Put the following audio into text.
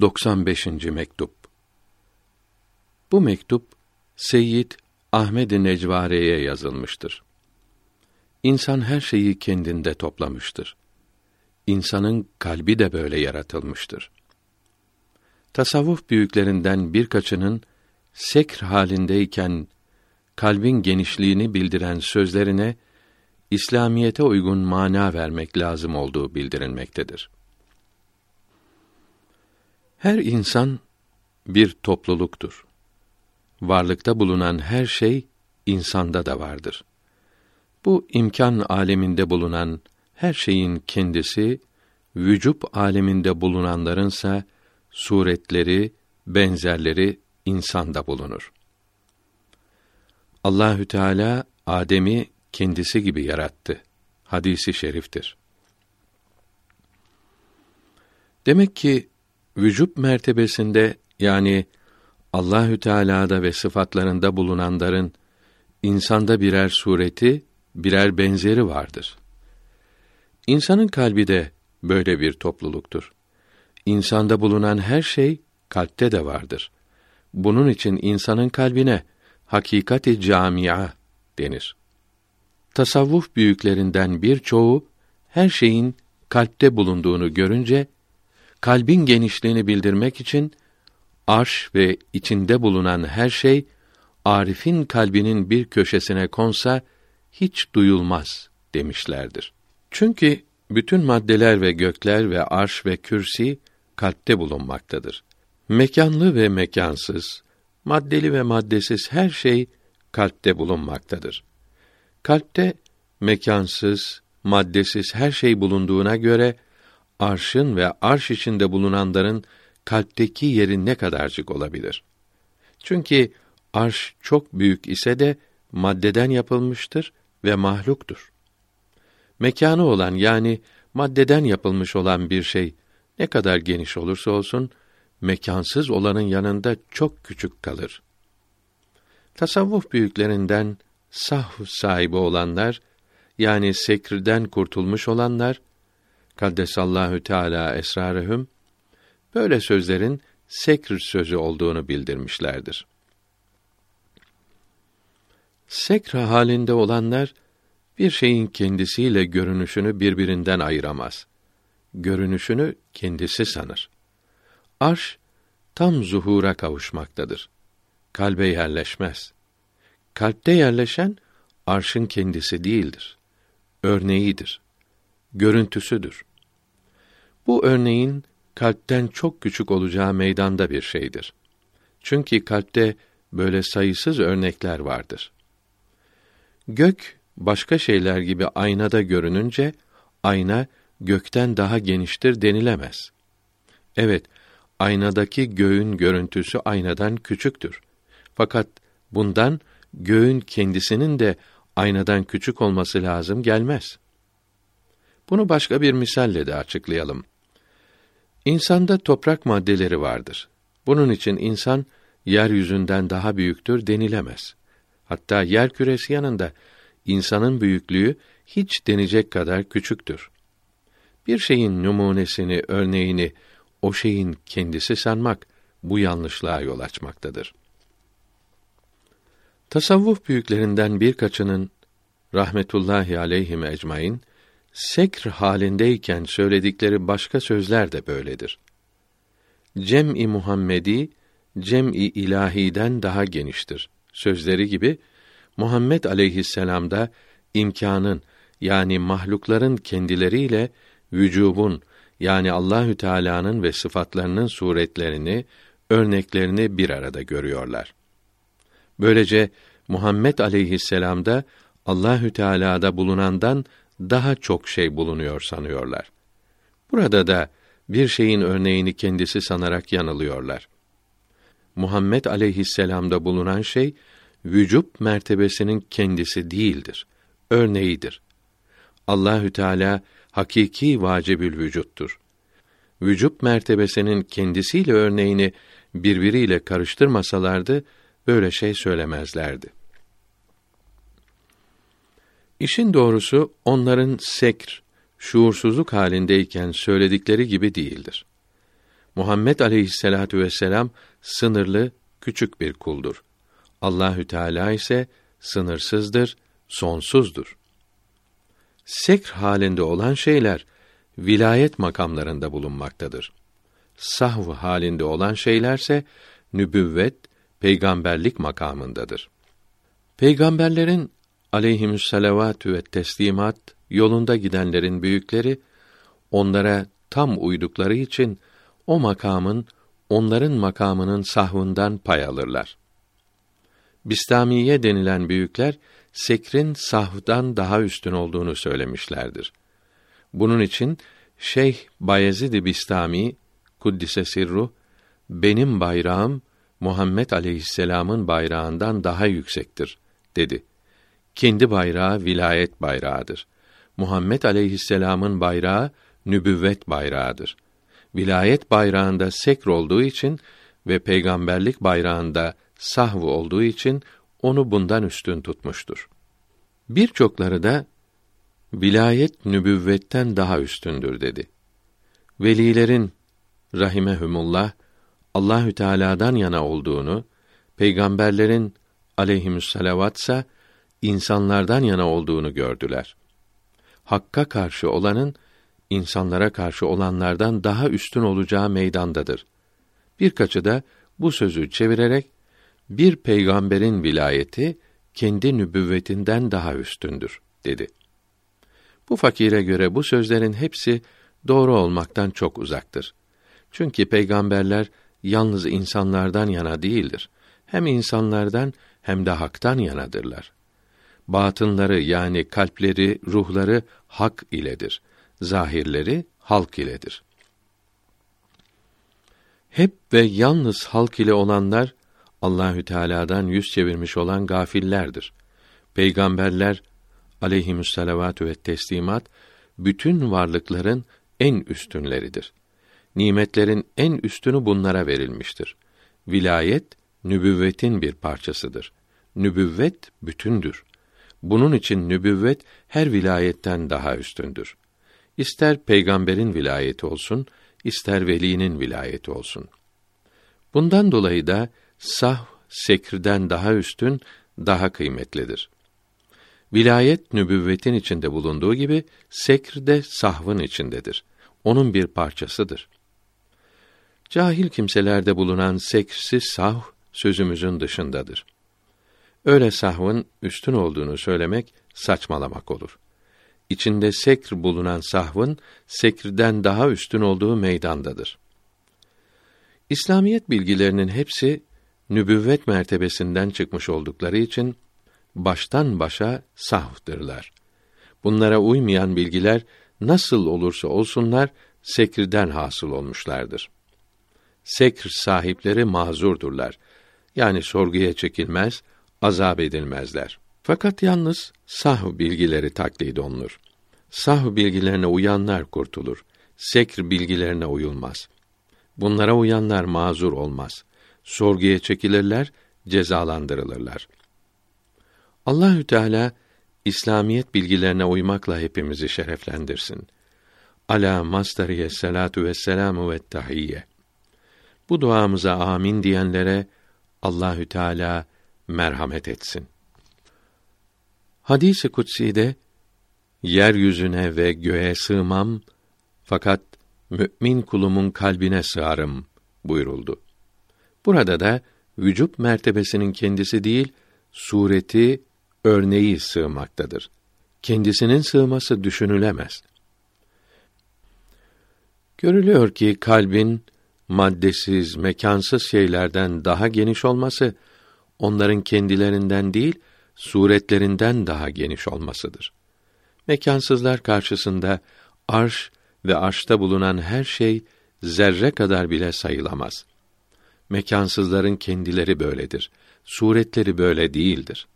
95. mektup. Bu mektup Seyyid Ahmed Necvare'ye yazılmıştır. İnsan her şeyi kendinde toplamıştır. İnsanın kalbi de böyle yaratılmıştır. Tasavvuf büyüklerinden birkaçının sekr halindeyken kalbin genişliğini bildiren sözlerine İslamiyete uygun mana vermek lazım olduğu bildirilmektedir. Her insan bir topluluktur. Varlıkta bulunan her şey insanda da vardır. Bu imkan aleminde bulunan her şeyin kendisi vücub aleminde bulunanlarınsa suretleri, benzerleri insanda bulunur. Allahü Teala Adem'i kendisi gibi yarattı. Hadisi şeriftir. Demek ki vücub mertebesinde yani Allahü Teala'da ve sıfatlarında bulunanların insanda birer sureti, birer benzeri vardır. İnsanın kalbi de böyle bir topluluktur. İnsanda bulunan her şey kalpte de vardır. Bunun için insanın kalbine hakikati camia denir. Tasavvuf büyüklerinden birçoğu her şeyin kalpte bulunduğunu görünce kalbin genişliğini bildirmek için arş ve içinde bulunan her şey Arif'in kalbinin bir köşesine konsa hiç duyulmaz demişlerdir. Çünkü bütün maddeler ve gökler ve arş ve kürsi kalpte bulunmaktadır. Mekanlı ve mekansız, maddeli ve maddesiz her şey kalpte bulunmaktadır. Kalpte mekansız, maddesiz her şey bulunduğuna göre arşın ve arş içinde bulunanların kalpteki yeri ne kadarcık olabilir? Çünkü arş çok büyük ise de maddeden yapılmıştır ve mahluktur. Mekanı olan yani maddeden yapılmış olan bir şey ne kadar geniş olursa olsun mekansız olanın yanında çok küçük kalır. Tasavvuf büyüklerinden sahv sahibi olanlar yani sekrden kurtulmuş olanlar Kaddesallahu Teala esrarehum böyle sözlerin sekr sözü olduğunu bildirmişlerdir. Sekr halinde olanlar bir şeyin kendisiyle görünüşünü birbirinden ayıramaz. Görünüşünü kendisi sanır. Arş tam zuhura kavuşmaktadır. Kalbe yerleşmez. Kalpte yerleşen arşın kendisi değildir. Örneğidir. Görüntüsüdür. Bu örneğin kalpten çok küçük olacağı meydanda bir şeydir. Çünkü kalpte böyle sayısız örnekler vardır. Gök başka şeyler gibi aynada görününce ayna gökten daha geniştir denilemez. Evet, aynadaki göğün görüntüsü aynadan küçüktür. Fakat bundan göğün kendisinin de aynadan küçük olması lazım gelmez. Bunu başka bir misalle de açıklayalım. İnsanda toprak maddeleri vardır. Bunun için insan yeryüzünden daha büyüktür denilemez. Hatta yer küresi yanında insanın büyüklüğü hiç denecek kadar küçüktür. Bir şeyin numunesini, örneğini o şeyin kendisi sanmak bu yanlışlığa yol açmaktadır. Tasavvuf büyüklerinden birkaçının rahmetullahi aleyhim ecmaîn sekr halindeyken söyledikleri başka sözler de böyledir. Cem-i Muhammedi cem-i ilahiden daha geniştir. Sözleri gibi Muhammed aleyhisselam'da imkanın yani mahlukların kendileriyle vücubun yani Allahü Teala'nın ve sıfatlarının suretlerini, örneklerini bir arada görüyorlar. Böylece Muhammed aleyhisselam'da Allahü Teala'da bulunandan daha çok şey bulunuyor sanıyorlar. Burada da bir şeyin örneğini kendisi sanarak yanılıyorlar. Muhammed aleyhisselam'da bulunan şey vücub mertebesinin kendisi değildir, örneğidir. Allahü Teala hakiki vacibül vücuttur. Vücub mertebesinin kendisiyle örneğini birbiriyle karıştırmasalardı böyle şey söylemezlerdi. İşin doğrusu onların sekr, şuursuzluk halindeyken söyledikleri gibi değildir. Muhammed aleyhisselatu vesselam sınırlı, küçük bir kuldur. Allahü Teala ise sınırsızdır, sonsuzdur. Sekr halinde olan şeyler vilayet makamlarında bulunmaktadır. Sahv halinde olan şeylerse nübüvvet, peygamberlik makamındadır. Peygamberlerin aleyhimüsselavatü ve teslimat yolunda gidenlerin büyükleri onlara tam uydukları için o makamın onların makamının sahvından pay alırlar. Bistamiye denilen büyükler sekrin sahvdan daha üstün olduğunu söylemişlerdir. Bunun için Şeyh Bayezid Bistami kuddise sirru benim bayrağım Muhammed aleyhisselam'ın bayrağından daha yüksektir dedi. Kendi bayrağı vilayet bayrağıdır. Muhammed aleyhisselam'ın bayrağı nübüvvet bayrağıdır. Vilayet bayrağında sekr olduğu için ve peygamberlik bayrağında sahv olduğu için onu bundan üstün tutmuştur. Birçokları da vilayet nübüvvetten daha üstündür dedi. Velilerin rahimehumullah Allahü Teala'dan yana olduğunu, peygamberlerin aleyhimüsselavatsa insanlardan yana olduğunu gördüler. Hakka karşı olanın insanlara karşı olanlardan daha üstün olacağı meydandadır. Birkaçı da bu sözü çevirerek bir peygamberin vilayeti kendi nübüvvetinden daha üstündür dedi. Bu fakire göre bu sözlerin hepsi doğru olmaktan çok uzaktır. Çünkü peygamberler yalnız insanlardan yana değildir. Hem insanlardan hem de haktan yanadırlar. Batınları yani kalpleri, ruhları hak iledir. Zahirleri halk iledir. Hep ve yalnız halk ile olanlar Allahü Teala'dan yüz çevirmiş olan gafillerdir. Peygamberler aleyhimüsselavatü ve teslimat bütün varlıkların en üstünleridir. Nimetlerin en üstünü bunlara verilmiştir. Vilayet nübüvvetin bir parçasıdır. Nübüvvet bütündür. Bunun için nübüvvet her vilayetten daha üstündür. İster peygamberin vilayeti olsun, ister velinin vilayeti olsun. Bundan dolayı da sah sekirden daha üstün, daha kıymetlidir. Vilayet nübüvvetin içinde bulunduğu gibi sekr de sahvın içindedir. Onun bir parçasıdır. Cahil kimselerde bulunan seksiz sahv sözümüzün dışındadır. Öyle sahvın üstün olduğunu söylemek saçmalamak olur. İçinde sekr bulunan sahvın sekrden daha üstün olduğu meydandadır. İslamiyet bilgilerinin hepsi nübüvvet mertebesinden çıkmış oldukları için baştan başa sahvdırlar. Bunlara uymayan bilgiler nasıl olursa olsunlar sekirden hasıl olmuşlardır. Sekr sahipleri mazurdurlar. Yani sorguya çekilmez, azap edilmezler. Fakat yalnız sahv bilgileri taklit olunur. Sahv bilgilerine uyanlar kurtulur. Sekr bilgilerine uyulmaz. Bunlara uyanlar mazur olmaz. Sorguya çekilirler, cezalandırılırlar. Allahü Teala İslamiyet bilgilerine uymakla hepimizi şereflendirsin. Ala mastariye salatu ve selamu ve tahiyye. Bu duamıza amin diyenlere Allahü Teala merhamet etsin. Hadis-i kutsi'de yeryüzüne ve göğe sığmam fakat mümin kulumun kalbine sığarım buyuruldu. Burada da vücut mertebesinin kendisi değil, sureti, örneği sığmaktadır. Kendisinin sığması düşünülemez. Görülüyor ki kalbin maddesiz, mekansız şeylerden daha geniş olması onların kendilerinden değil, suretlerinden daha geniş olmasıdır. Mekansızlar karşısında arş ve arşta bulunan her şey zerre kadar bile sayılamaz. Mekansızların kendileri böyledir. Suretleri böyle değildir.